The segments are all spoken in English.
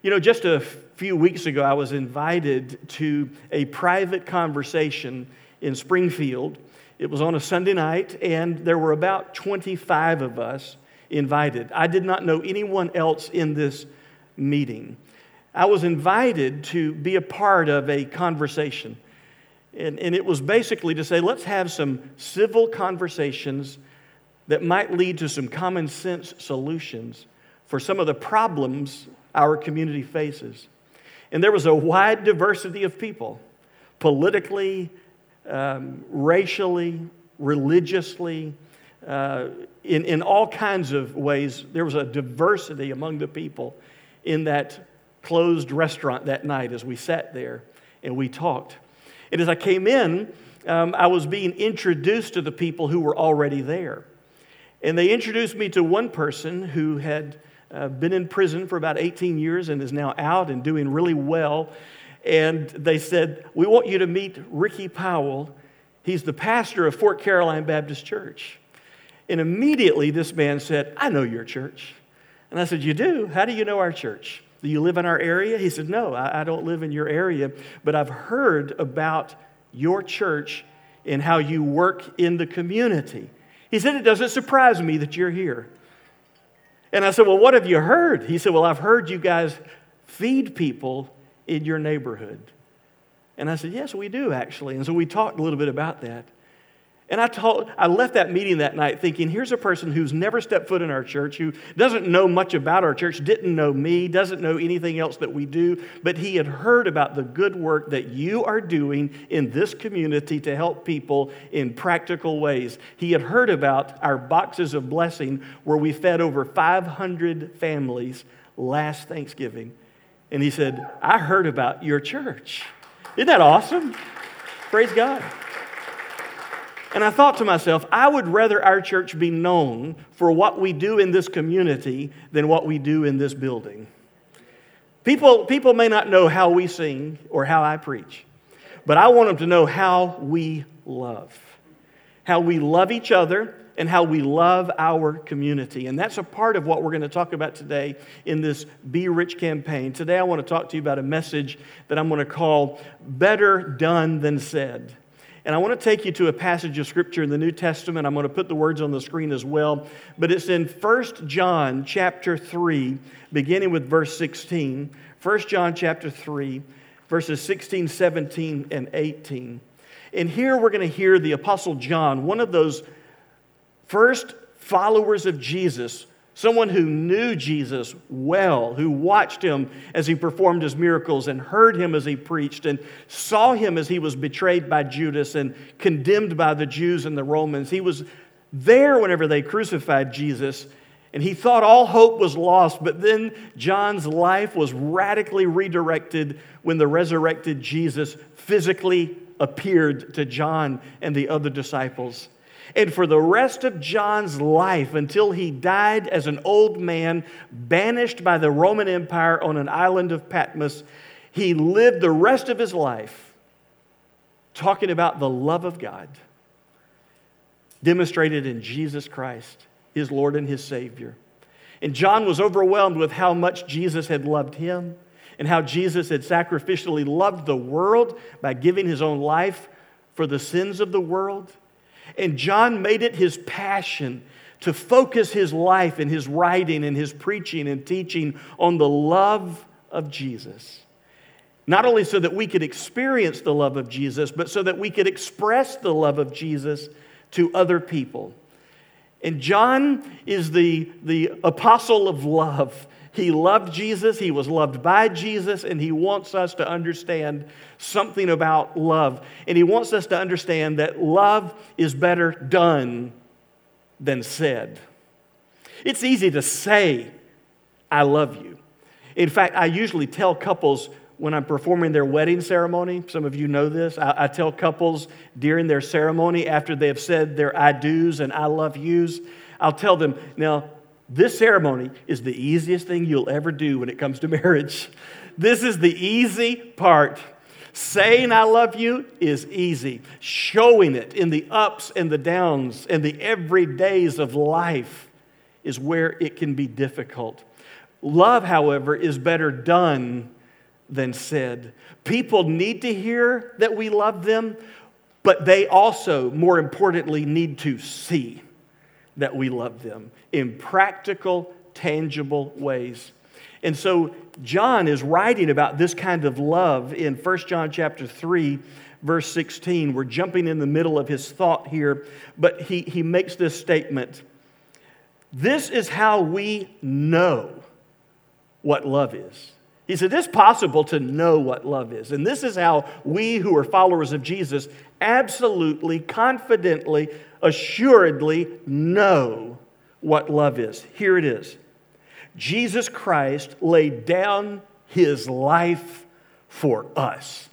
You know, just a few weeks ago, I was invited to a private conversation in Springfield. It was on a Sunday night, and there were about 25 of us invited. I did not know anyone else in this meeting. I was invited to be a part of a conversation. And, and it was basically to say, let's have some civil conversations that might lead to some common sense solutions for some of the problems our community faces. And there was a wide diversity of people, politically, um, racially, religiously, uh, in, in all kinds of ways. There was a diversity among the people in that closed restaurant that night as we sat there and we talked. And as I came in, um, I was being introduced to the people who were already there. And they introduced me to one person who had uh, been in prison for about 18 years and is now out and doing really well. And they said, We want you to meet Ricky Powell. He's the pastor of Fort Caroline Baptist Church. And immediately this man said, I know your church. And I said, You do? How do you know our church? Do you live in our area? He said, No, I, I don't live in your area, but I've heard about your church and how you work in the community. He said, It doesn't surprise me that you're here. And I said, Well, what have you heard? He said, Well, I've heard you guys feed people in your neighborhood. And I said, Yes, we do actually. And so we talked a little bit about that. And I, told, I left that meeting that night thinking, here's a person who's never stepped foot in our church, who doesn't know much about our church, didn't know me, doesn't know anything else that we do, but he had heard about the good work that you are doing in this community to help people in practical ways. He had heard about our boxes of blessing where we fed over 500 families last Thanksgiving. And he said, I heard about your church. Isn't that awesome? Praise God. And I thought to myself, I would rather our church be known for what we do in this community than what we do in this building. People, people may not know how we sing or how I preach, but I want them to know how we love. How we love each other and how we love our community. And that's a part of what we're going to talk about today in this Be Rich campaign. Today, I want to talk to you about a message that I'm going to call Better Done Than Said. And I want to take you to a passage of scripture in the New Testament. I'm going to put the words on the screen as well. But it's in 1 John chapter 3, beginning with verse 16. 1 John chapter 3, verses 16, 17, and 18. And here we're going to hear the Apostle John, one of those first followers of Jesus, someone who knew Jesus well, who watched him as he performed his miracles and heard him as he preached and saw him as he was betrayed by Judas and condemned by the Jews and the Romans. He was there whenever they crucified Jesus. And he thought all hope was lost, but then John's life was radically redirected when the resurrected Jesus physically appeared to John and the other disciples. And for the rest of John's life, until he died as an old man, banished by the Roman Empire on an island of Patmos, he lived the rest of his life talking about the love of God demonstrated in Jesus Christ, his Lord and his Savior. And John was overwhelmed with how much Jesus had loved him and how Jesus had sacrificially loved the world by giving his own life for the sins of the world. And John made it his passion to focus his life and his writing and his preaching and teaching on the love of Jesus. Not only so that we could experience the love of Jesus, but so that we could express the love of Jesus to other people. And John is the, the apostle of love. He loved Jesus, he was loved by Jesus, and he wants us to understand something about love. And he wants us to understand that love is better done than said. It's easy to say, I love you. In fact, I usually tell couples when I'm performing their wedding ceremony, some of you know this, I, I, tell couples during their ceremony after they have said their I do's and I love yous, I'll tell them, now, this ceremony is the easiest thing you'll ever do when it comes to marriage. This is the easy part. Saying I love you is easy. Showing it in the ups and the downs and the everydays of life is where it can be difficult. Love, however, is better done than said. People need to hear that we love them, but they also, more importantly, need to see that we love them in practical, tangible ways. And so John is writing about this kind of love in 1 John chapter 3 verse 16. We're jumping in the middle of his thought here, but he, he makes this statement. This is how we know what love is. He said, It's possible to know what love is. And this is how we who are followers of Jesus absolutely, confidently, assuredly know what love is. Here it is Jesus Christ laid down his life for us.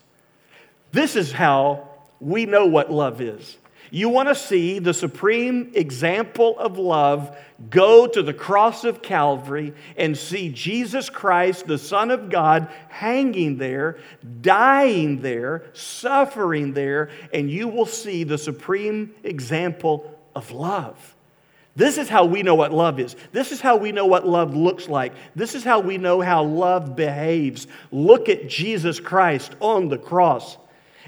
This is how we know what love is. You want to see the supreme example of love, go to the cross of Calvary and see Jesus Christ, the Son of God, hanging there, dying there, suffering there, and you will see the supreme example of love. This is how we know what love is. This is how we know what love looks like. This is how we know how love behaves. Look at Jesus Christ on the cross.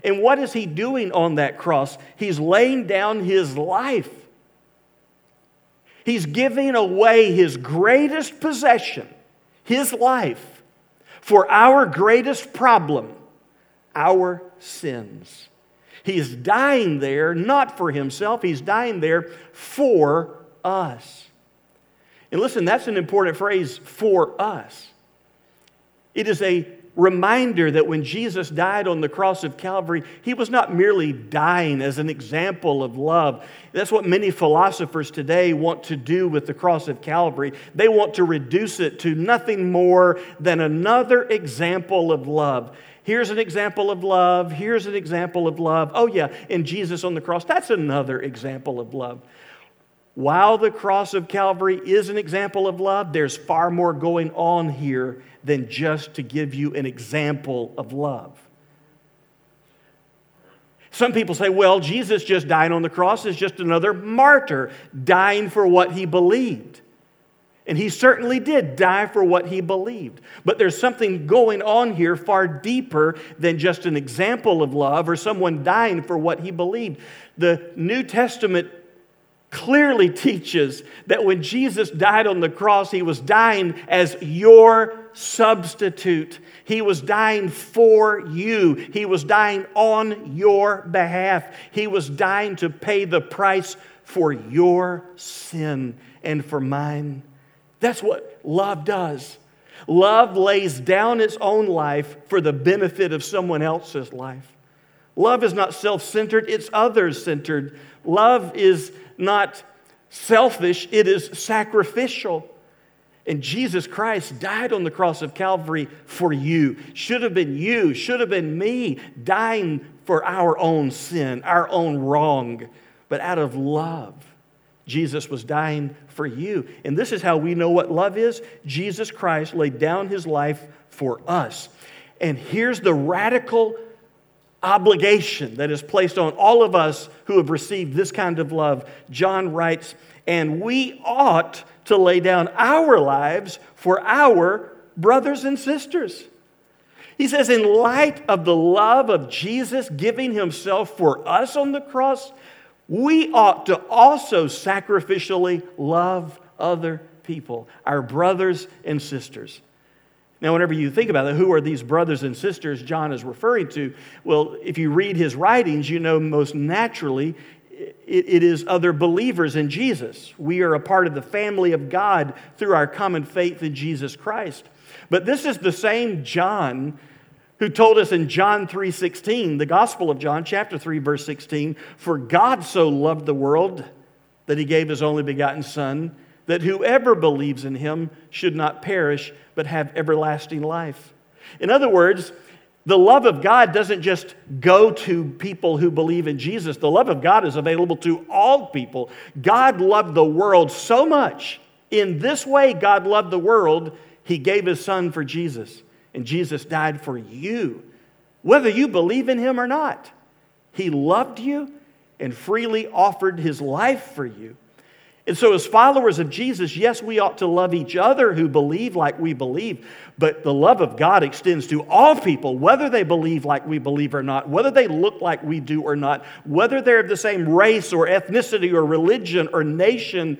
And what is he doing on that cross? He's laying down his life. He's giving away his greatest possession, his life, for our greatest problem, our sins. He's dying there not for himself, he's dying there for us. And listen, that's an important phrase for us. It is a reminder that when Jesus died on the cross of Calvary, he was not merely dying as an example of love. That's what many philosophers today want to do with the cross of Calvary. They want to reduce it to nothing more than another example of love. Here's an example of love. Here's an example of love. Oh, yeah, in Jesus on the cross, that's another example of love. While the cross of Calvary is an example of love, there's far more going on here than just to give you an example of love. Some people say, well, Jesus just dying on the cross is just another martyr dying for what he believed. And he certainly did die for what he believed. But there's something going on here far deeper than just an example of love or someone dying for what he believed. The New Testament clearly teaches that when Jesus died on the cross, he was dying as your substitute. He was dying for you. He was dying on your behalf. He was dying to pay the price for your sin and for mine. That's what love does. Love lays down its own life for the benefit of someone else's life. Love is not self centered, it's others centered. Love is not selfish, it is sacrificial. And Jesus Christ died on the cross of Calvary for you. Should have been you, should have been me, dying for our own sin, our own wrong. But out of love, Jesus was dying for you. And this is how we know what love is Jesus Christ laid down his life for us. And here's the radical obligation that is placed on all of us who have received this kind of love. John writes, and we ought to lay down our lives for our brothers and sisters. He says, in light of the love of Jesus giving himself for us on the cross, we ought to also sacrificially love other people, our brothers and sisters. Now, whenever you think about it, who are these brothers and sisters John is referring to? Well, if you read his writings, you know most naturally it, it is other believers in Jesus. We are a part of the family of God through our common faith in Jesus Christ. But this is the same John who told us in John 3:16, the Gospel of John chapter 3 verse 16, for God so loved the world that he gave his only begotten son that whoever believes in him should not perish but have everlasting life. In other words, the love of God doesn't just go to people who believe in Jesus. The love of God is available to all people. God loved the world so much. In this way, God loved the world, He gave His Son for Jesus. And Jesus died for you, whether you believe in Him or not. He loved you and freely offered His life for you. And so, as followers of Jesus, yes, we ought to love each other who believe like we believe, but the love of God extends to all people, whether they believe like we believe or not, whether they look like we do or not, whether they're of the same race or ethnicity or religion or nation.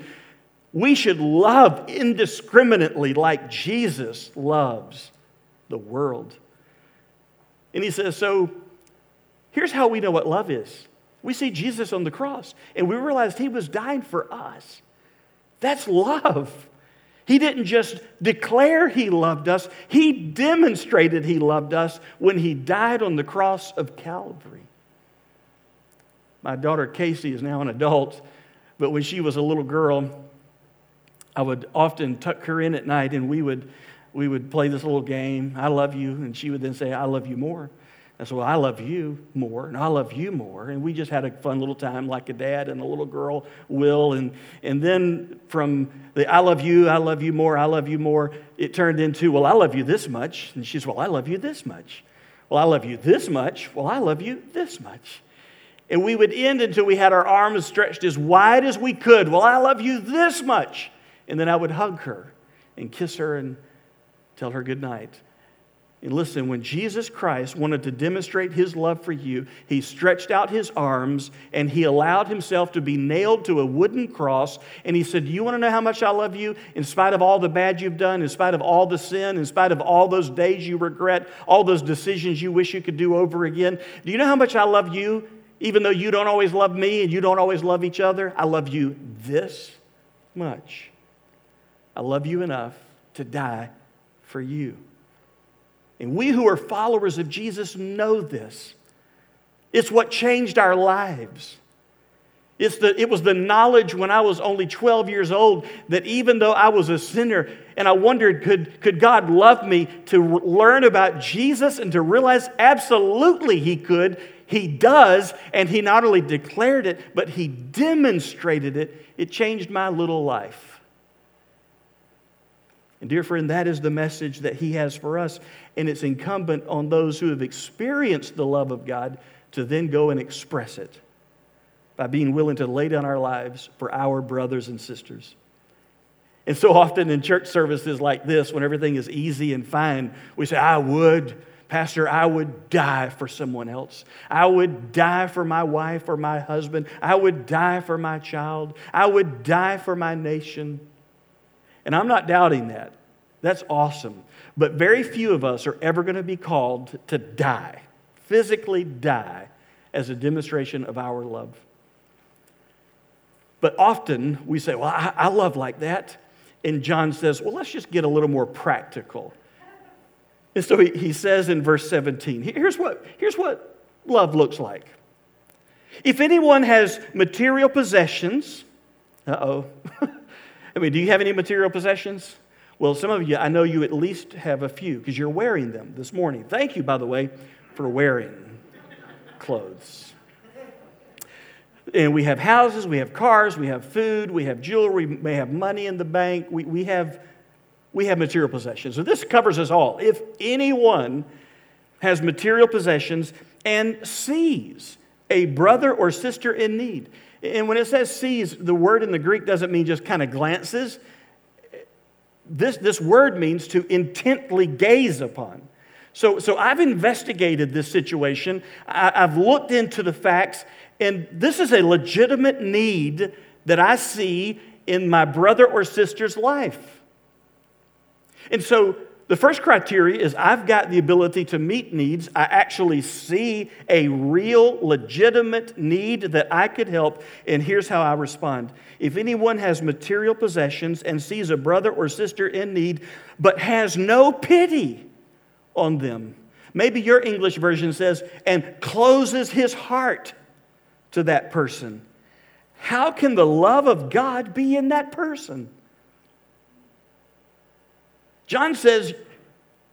We should love indiscriminately like Jesus loves the world. And he says, So here's how we know what love is we see Jesus on the cross, and we realized he was dying for us. That's love. He didn't just declare he loved us, he demonstrated he loved us when he died on the cross of Calvary. My daughter Casey is now an adult, but when she was a little girl, I would often tuck her in at night and we would, we would play this little game, I love you, and she would then say, I love you more. I said, Well, I love you more, and I love you more. And we just had a fun little time like a dad and a little girl will. And, and then from the I love you, I love you more, I love you more, it turned into, Well, I love you this much. And she's, Well, I love you this much. Well, I love you this much. Well, I love you this much. And we would end until we had our arms stretched as wide as we could. Well, I love you this much. And then I would hug her and kiss her and tell her good night. And listen, when Jesus Christ wanted to demonstrate his love for you, he stretched out his arms and he allowed himself to be nailed to a wooden cross. And he said, Do you want to know how much I love you? In spite of all the bad you've done, in spite of all the sin, in spite of all those days you regret, all those decisions you wish you could do over again, do you know how much I love you? Even though you don't always love me and you don't always love each other, I love you this much. I love you enough to die for you. And we who are followers of Jesus know this. It's what changed our lives. It's the, it was the knowledge when I was only 12 years old that even though I was a sinner and I wondered, could, could God love me to learn about Jesus and to realize absolutely He could, He does, and He not only declared it, but He demonstrated it. It changed my little life. And, dear friend, that is the message that He has for us. And it's incumbent on those who have experienced the love of God to then go and express it by being willing to lay down our lives for our brothers and sisters. And so often in church services like this, when everything is easy and fine, we say, I would, Pastor, I would die for someone else. I would die for my wife or my husband. I would die for my child. I would die for my nation. And I'm not doubting that. That's awesome. But very few of us are ever going to be called to die, physically die, as a demonstration of our love. But often we say, Well, I, I love like that. And John says, Well, let's just get a little more practical. And so he, he says in verse 17, here's what, here's what love looks like. If anyone has material possessions, uh oh. I mean, do you have any material possessions? Well, some of you, I know you at least have a few because you're wearing them this morning. Thank you, by the way, for wearing clothes. And we have houses, we have cars, we have food, we have jewelry, we may have money in the bank, we, we, have, we have material possessions. So this covers us all. If anyone has material possessions and sees a brother or sister in need, and when it says sees, the word in the Greek doesn't mean just kind of glances. This, this word means to intently gaze upon. So, so I've investigated this situation, I, I've looked into the facts, and this is a legitimate need that I see in my brother or sister's life. And so the first criteria is I've got the ability to meet needs. I actually see a real, legitimate need that I could help, and here's how I respond. If anyone has material possessions and sees a brother or sister in need, but has no pity on them, maybe your English version says, and closes his heart to that person, how can the love of God be in that person? John says,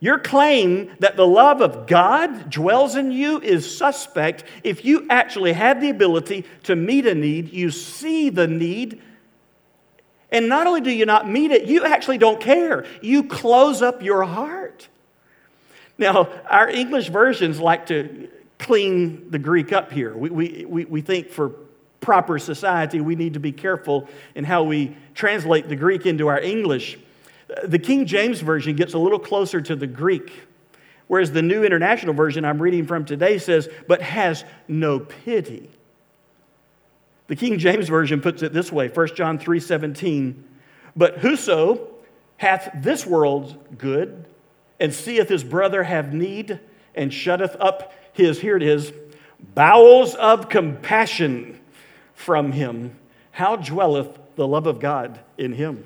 Your claim that the love of God dwells in you is suspect if you actually have the ability to meet a need, you see the need, and not only do you not meet it, you actually don't care. You close up your heart. Now, our English versions like to clean the Greek up here. We, we, we, we think for proper society, we need to be careful in how we translate the Greek into our English. The King James Version gets a little closer to the Greek, whereas the New International Version I'm reading from today says, but has no pity. The King James Version puts it this way 1 John 3 17, but whoso hath this world's good and seeth his brother have need and shutteth up his, here it is, bowels of compassion from him, how dwelleth the love of God in him?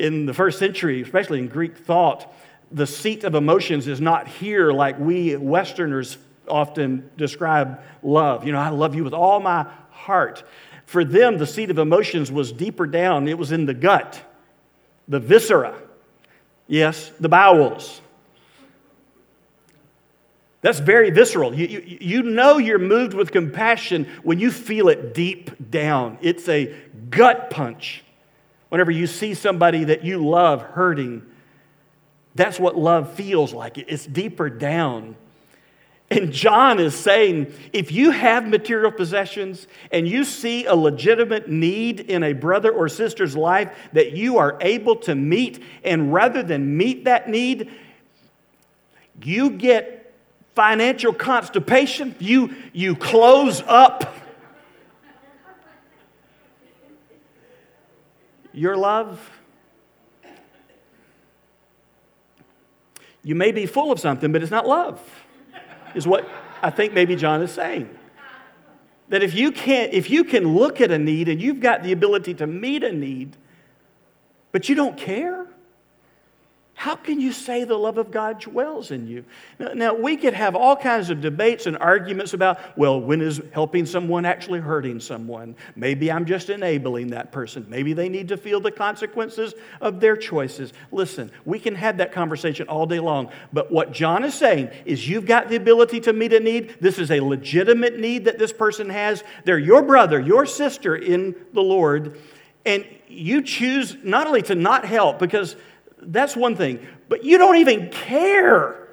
In the first century, especially in Greek thought, the seat of emotions is not here like we Westerners often describe love. You know, I love you with all my heart. For them, the seat of emotions was deeper down, it was in the gut, the viscera, yes, the bowels. That's very visceral. You, you, you, know you're moved with compassion when you feel it deep down. It's a gut punch. Whenever you see somebody that you love hurting, that's what love feels like. It's deeper down. And John is saying if you have material possessions and you see a legitimate need in a brother or sister's life that you are able to meet, and rather than meet that need, you get financial constipation, you, you close up your love. You may be full of something, but it's not love, is what I think maybe John is saying. That if you, can't, if you can look at a need and you've got the ability to meet a need, but you don't care, how can you say the love of God dwells in you? Now, now, we could have all kinds of debates and arguments about, well, when is helping someone actually hurting someone? Maybe I'm just enabling that person. Maybe they need to feel the consequences of their choices. Listen, we can have that conversation all day long. But what John is saying is you've got the ability to meet a need. This is a legitimate need that this person has. They're your brother, your sister in the Lord. And you choose not only to not help, because that's one thing. But you don't even care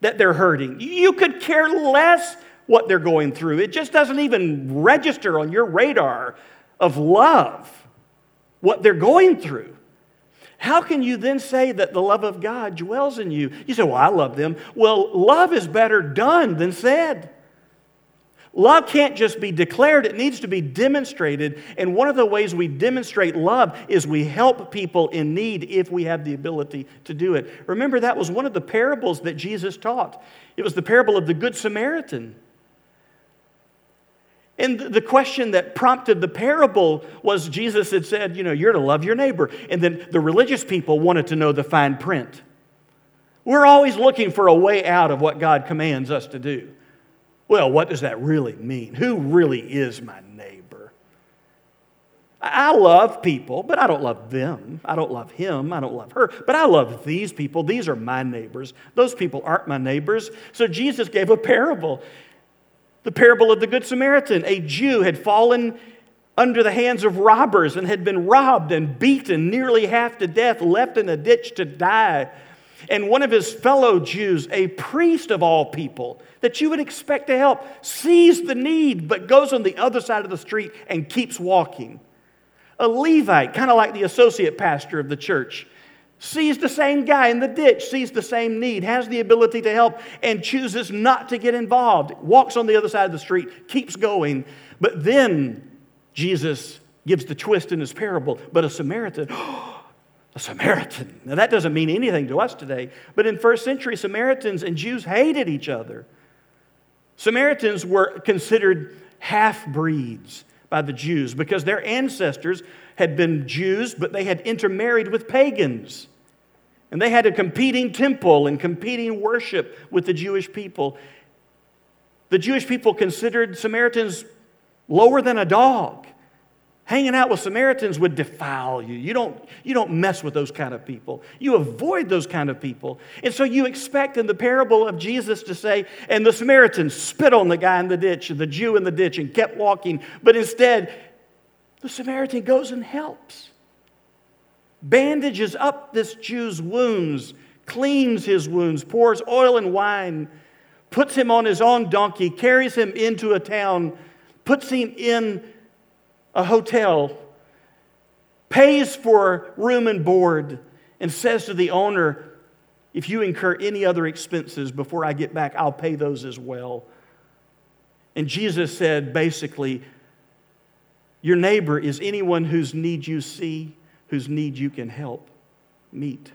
that they're hurting. You could care less what they're going through. It just doesn't even register on your radar of love what they're going through. How can you then say that the love of God dwells in you? You say, Well, I love them. Well, love is better done than said. Love can't just be declared, it needs to be demonstrated. And one of the ways we demonstrate love is we help people in need if we have the ability to do it. Remember, that was one of the parables that Jesus taught. It was the parable of the Good Samaritan. And the question that prompted the parable was Jesus had said, You know, you're to love your neighbor. And then the religious people wanted to know the fine print. We're always looking for a way out of what God commands us to do. Well, what does that really mean? Who really is my neighbor? I love people, but I don't love them. I don't love him. I don't love her. But I love these people. These are my neighbors. Those people aren't my neighbors. So Jesus gave a parable the parable of the Good Samaritan. A Jew had fallen under the hands of robbers and had been robbed and beaten nearly half to death, left in a ditch to die. And one of his fellow Jews, a priest of all people, that you would expect to help, sees the need but goes on the other side of the street and keeps walking. A Levite, kind of like the associate pastor of the church, sees the same guy in the ditch, sees the same need, has the ability to help, and chooses not to get involved, walks on the other side of the street, keeps going. But then Jesus gives the twist in his parable. But a Samaritan, oh, a Samaritan. Now, that doesn't mean anything to us today, but in first century, Samaritans and Jews hated each other. Samaritans were considered half breeds by the Jews because their ancestors had been Jews, but they had intermarried with pagans. And they had a competing temple and competing worship with the Jewish people. The Jewish people considered Samaritans lower than a dog hanging out with Samaritans would defile you. You don't, you don't mess with those kind of people. You avoid those kind of people. And so you expect in the parable of Jesus to say, and the Samaritan spit on the guy in the ditch, the Jew in the ditch, and kept walking. But instead, the Samaritan goes and helps, bandages up this Jew's wounds, cleans his wounds, pours oil and wine, puts him on his own donkey, carries him into a town puts him in a hotel, pays for room and board, and says to the owner, If you incur any other expenses before I get back, I'll pay those as well. And Jesus said basically, Your neighbor is anyone whose need you see, whose need you can help meet.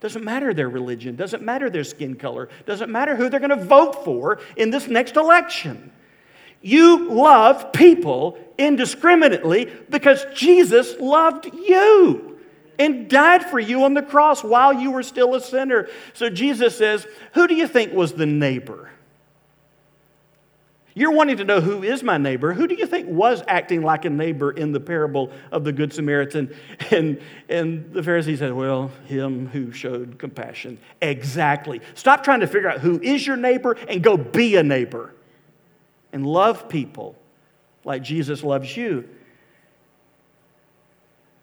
Doesn't matter their religion, doesn't matter their skin color, doesn't matter who they're going to vote for in this next election. You love people indiscriminately because Jesus loved you and died for you on the cross while you were still a sinner. So Jesus says, Who do you think was the neighbor? You're wanting to know who is my neighbor. Who do you think was acting like a neighbor in the parable of the Good Samaritan? And, and the Pharisee said, Well, him who showed compassion. Exactly. Stop trying to figure out who is your neighbor and go be a neighbor and love people like Jesus loves you.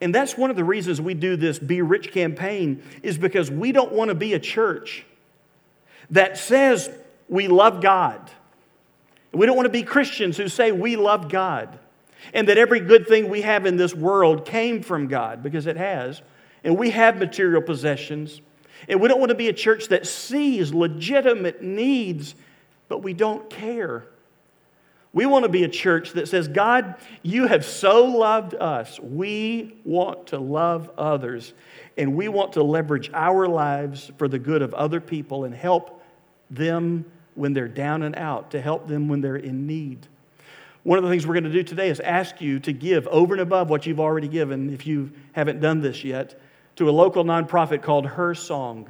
And that's one of the reasons we do this Be Rich campaign, is because we don't want to be a church that says we love God we don't want to be Christians who say we love God and that every good thing we have in this world came from God, because it has. And we have material possessions. And we don't want to be a church that sees legitimate needs, but we don't care. We want to be a church that says, God, you have so loved us. We want to love others. And we want to leverage our lives for the good of other people and help them when they're down and out, to help them when they're in need. One of the things we're going to do today is ask you to give over and above what you've already given, if you haven't done this yet, to a local nonprofit called Her Song.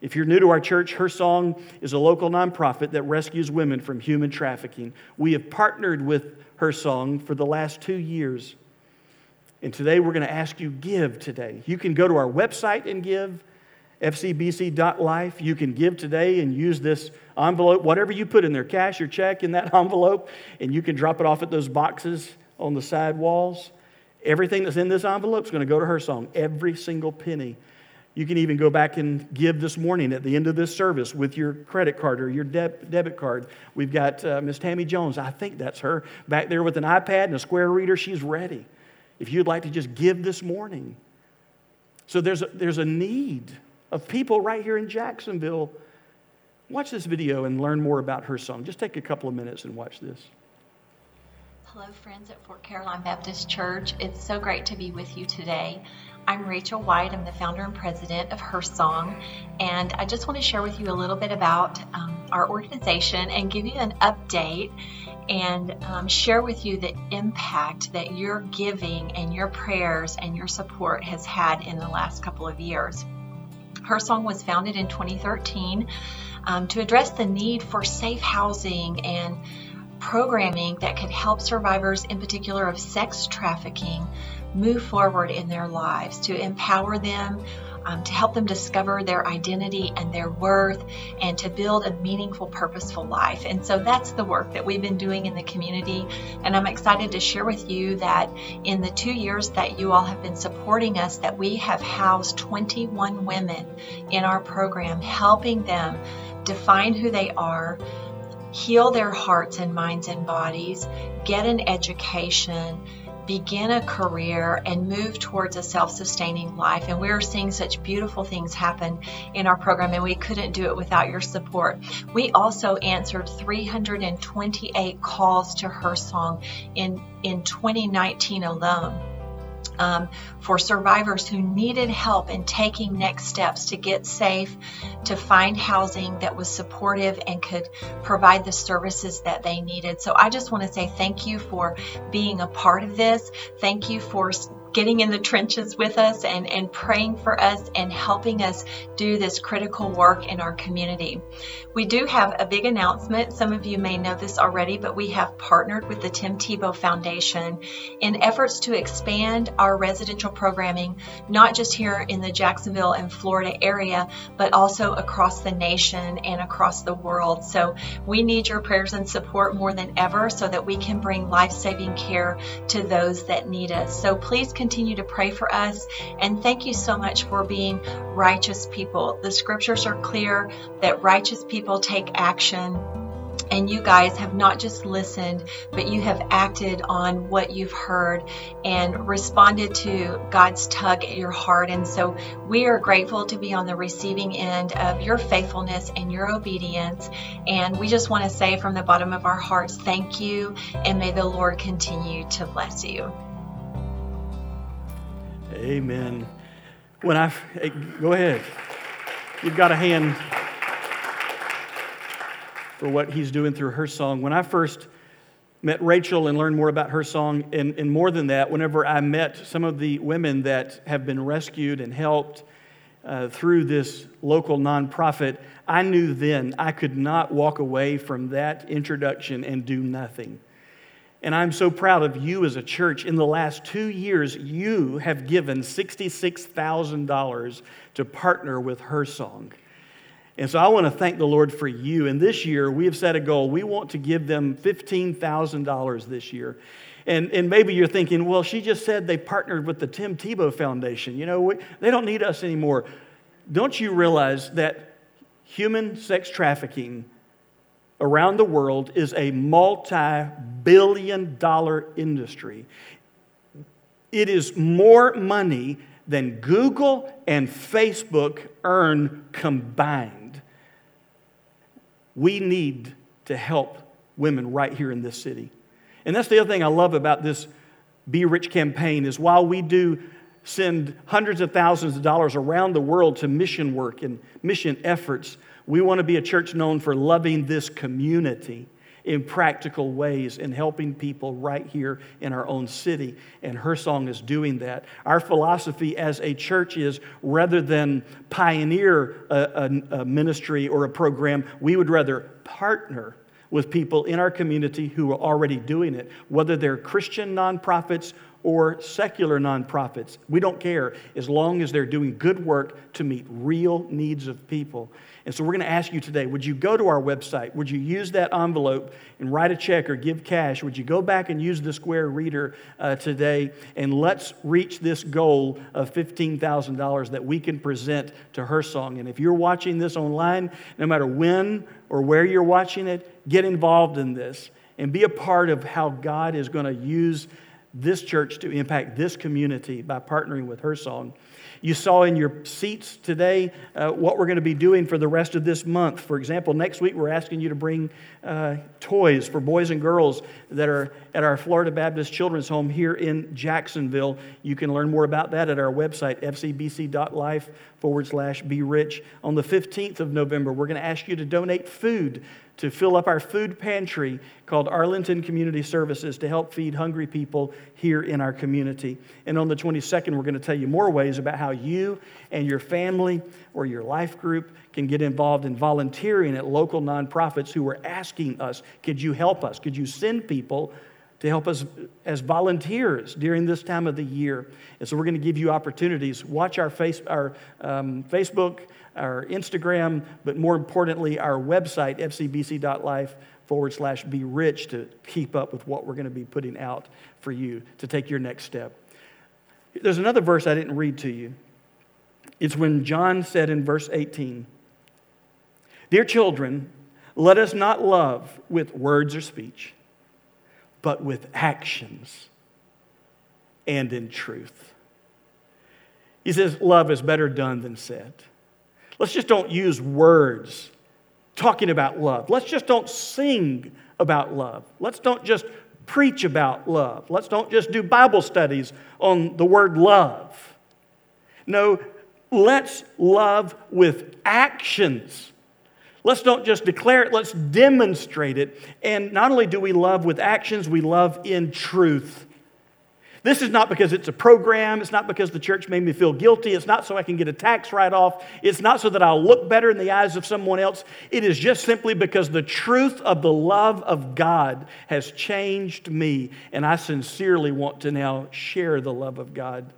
If you're new to our church, Her Song is a local nonprofit that rescues women from human trafficking. We have partnered with Her Song for the last two years. And today we're going to ask you give today. You can go to our website and give fcbc.life. You can give today and use this envelope, whatever you put in there, cash or check in that envelope, and you can drop it off at those boxes on the side walls. Everything that's in this envelope is going to go to her song, every single penny. You can even go back and give this morning at the end of this service with your credit card or your debit card. We've got uh, Miss Tammy Jones, I think that's her, back there with an iPad and a square reader. She's ready. If you'd like to just give this morning. So there's a, there's a need of people right here in Jacksonville. Watch this video and learn more about her song. Just take a couple of minutes and watch this. Hello, friends at Fort Caroline Baptist Church. It's so great to be with you today. I'm Rachel White. I'm the founder and president of Her Song, and I just want to share with you a little bit about um, our organization and give you an update and um, share with you the impact that your giving and your prayers and your support has had in the last couple of years. Her Song was founded in 2013 um, to address the need for safe housing and programming that could help survivors, in particular of sex trafficking, move forward in their lives, to empower them um, to help them discover their identity and their worth and to build a meaningful, purposeful life. And so that's the work that we've been doing in the community. And I'm excited to share with you that in the two years that you all have been supporting us, that we have housed 21 women in our program, helping them define who they are heal their hearts and minds and bodies, get an education, begin a career and move towards a self sustaining life. And we're seeing such beautiful things happen in our program, and we couldn't do it without your support. We also answered 328 calls to her song in, in 2019 alone um, for survivors who needed help in taking next steps to get safe, to find housing that was supportive and could provide the services that they needed. So I just want to say thank you for being a part of this. Thank you for getting in the trenches with us and, and praying for us and helping us do this critical work in our community. We do have a big announcement. Some of you may know this already, but we have partnered with the Tim Tebow Foundation in efforts to expand our residential programming, not just here in the Jacksonville and Florida area, but also across the nation and across the world. So we need your prayers and support more than ever so that we can bring life saving care to those that need us. So please continue to pray for us. And thank you so much for being righteous people. The scriptures are clear that righteous people take action And you guys have not just listened, but you have acted on what you've heard and responded to God's tug at your heart. And so we are grateful to be on the receiving end of your faithfulness and your obedience. And we just want to say from the bottom of our hearts, thank you. And may the Lord continue to bless you. Amen. When I hey, go ahead, you've got a hand for what he's doing through her song. When I first met Rachel and learned more about her song, and, and more than that, whenever I met some of the women that have been rescued and helped uh, through this local nonprofit, I knew then I could not walk away from that introduction and do nothing. And I'm so proud of you as a church. In the last two years, you have given $66,000 to partner with Her Song. And so I want to thank the Lord for you. And this year, we have set a goal. We want to give them $15,000 this year. And, and maybe you're thinking, well, she just said they partnered with the Tim Tebow Foundation. You know, we, they don't need us anymore. Don't you realize that human sex trafficking around the world is a multi billion dollar industry. It is more money than Google and Facebook earn combined. We need to help women right here in this city. And that's the other thing I love about this Be Rich campaign is while we do send hundreds of thousands of dollars around the world to mission work and mission efforts, we want to be a church known for loving this community in practical ways and helping people right here in our own city. And her song is doing that. Our philosophy as a church is rather than pioneer a, a, a ministry or a program, we would rather partner with people in our community who are already doing it, whether they're Christian nonprofits or secular nonprofits. We don't care as long as they're doing good work to meet real needs of people. And so we're going to ask you today would you go to our website? Would you use that envelope and write a check or give cash? Would you go back and use the Square Reader uh, today? And let's reach this goal of $15,000 that we can present to her song. And if you're watching this online, no matter when or where you're watching it, get involved in this and be a part of how God is going to use this church to impact this community by partnering with her song. You saw in your seats today uh, what we're going to be doing for the rest of this month. For example, next week we're asking you to bring uh, toys for boys and girls that are at our Florida Baptist Children's Home here in Jacksonville. You can learn more about that at our website, fcbc.life forward slash be rich. On the 15th of November, we're going to ask you to donate food to fill up our food pantry called Arlington Community Services to help feed hungry people here in our community. And on the 22nd, we're going to tell you more ways about how you and your family or your life group can get involved in volunteering at local nonprofits who are asking us, could you help us? Could you send people to help us as volunteers during this time of the year. And so we're going to give you opportunities. Watch our, face, our um, Facebook, our Instagram, but more importantly, our website, fcbc.life forward slash be rich to keep up with what we're going to be putting out for you to take your next step. There's another verse I didn't read to you. It's when John said in verse 18, Dear children, let us not love with words or speech but with actions and in truth. He says, Love is better done than said. Let's just don't use words talking about love. Let's just don't sing about love. Let's don't just preach about love. Let's don't just do Bible studies on the word love. No, let's love with actions. Let's don't just declare it, let's demonstrate it. And not only do we love with actions, we love in truth. This is not because it's a program. It's not because the church made me feel guilty. It's not so I can get a tax write off. It's not so that I'll look better in the eyes of someone else. It is just simply because the truth of the love of God has changed me. And I sincerely want to now share the love of God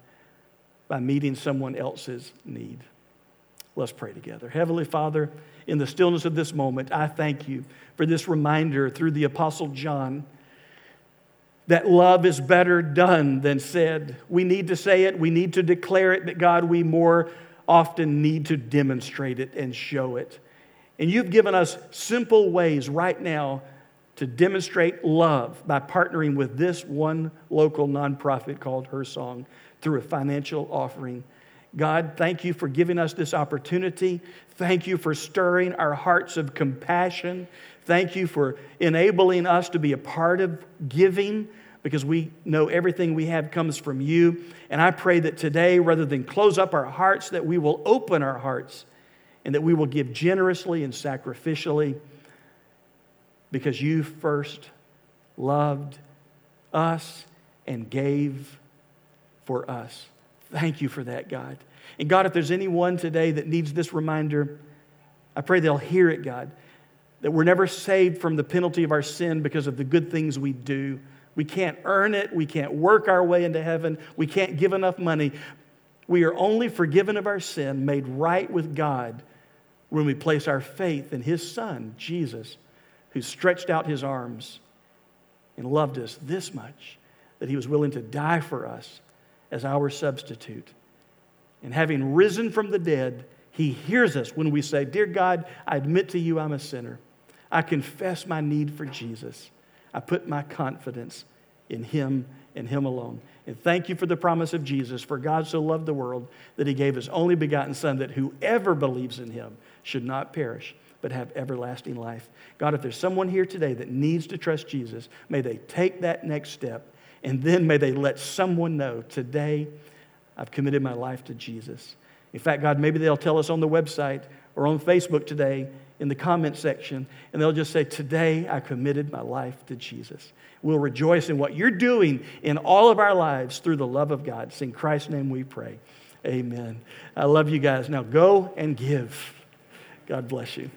by meeting someone else's need. Let's pray together. Heavenly Father, in the stillness of this moment, I thank you for this reminder through the Apostle John that love is better done than said. We need to say it, we need to declare it, but God, we more often need to demonstrate it and show it. And you've given us simple ways right now to demonstrate love by partnering with this one local nonprofit called Her Song through a financial offering. God, thank you for giving us this opportunity. Thank you for stirring our hearts of compassion. Thank you for enabling us to be a part of giving because we know everything we have comes from you. And I pray that today, rather than close up our hearts, that we will open our hearts and that we will give generously and sacrificially because you first loved us and gave for us. Thank you for that, God. And God, if there's anyone today that needs this reminder, I pray they'll hear it, God, that we're never saved from the penalty of our sin because of the good things we do. We can't earn it. We can't work our way into heaven. We can't give enough money. We are only forgiven of our sin, made right with God, when we place our faith in His Son, Jesus, who stretched out his arms and loved us this much that he was willing to die for us as our substitute. And having risen from the dead, he hears us when we say, Dear God, I admit to you I'm a sinner. I confess my need for Jesus. I put my confidence in him and him alone. And thank you for the promise of Jesus. For God so loved the world that he gave his only begotten Son, that whoever believes in him should not perish, but have everlasting life. God, if there's someone here today that needs to trust Jesus, may they take that next step and then may they let someone know today I've committed my life to Jesus. In fact, God, maybe they'll tell us on the website or on Facebook today in the comment section, and they'll just say, Today I committed my life to Jesus. We'll rejoice in what you're doing in all of our lives through the love of God. It's in Christ's name we pray. Amen. I love you guys. Now go and give. God bless you.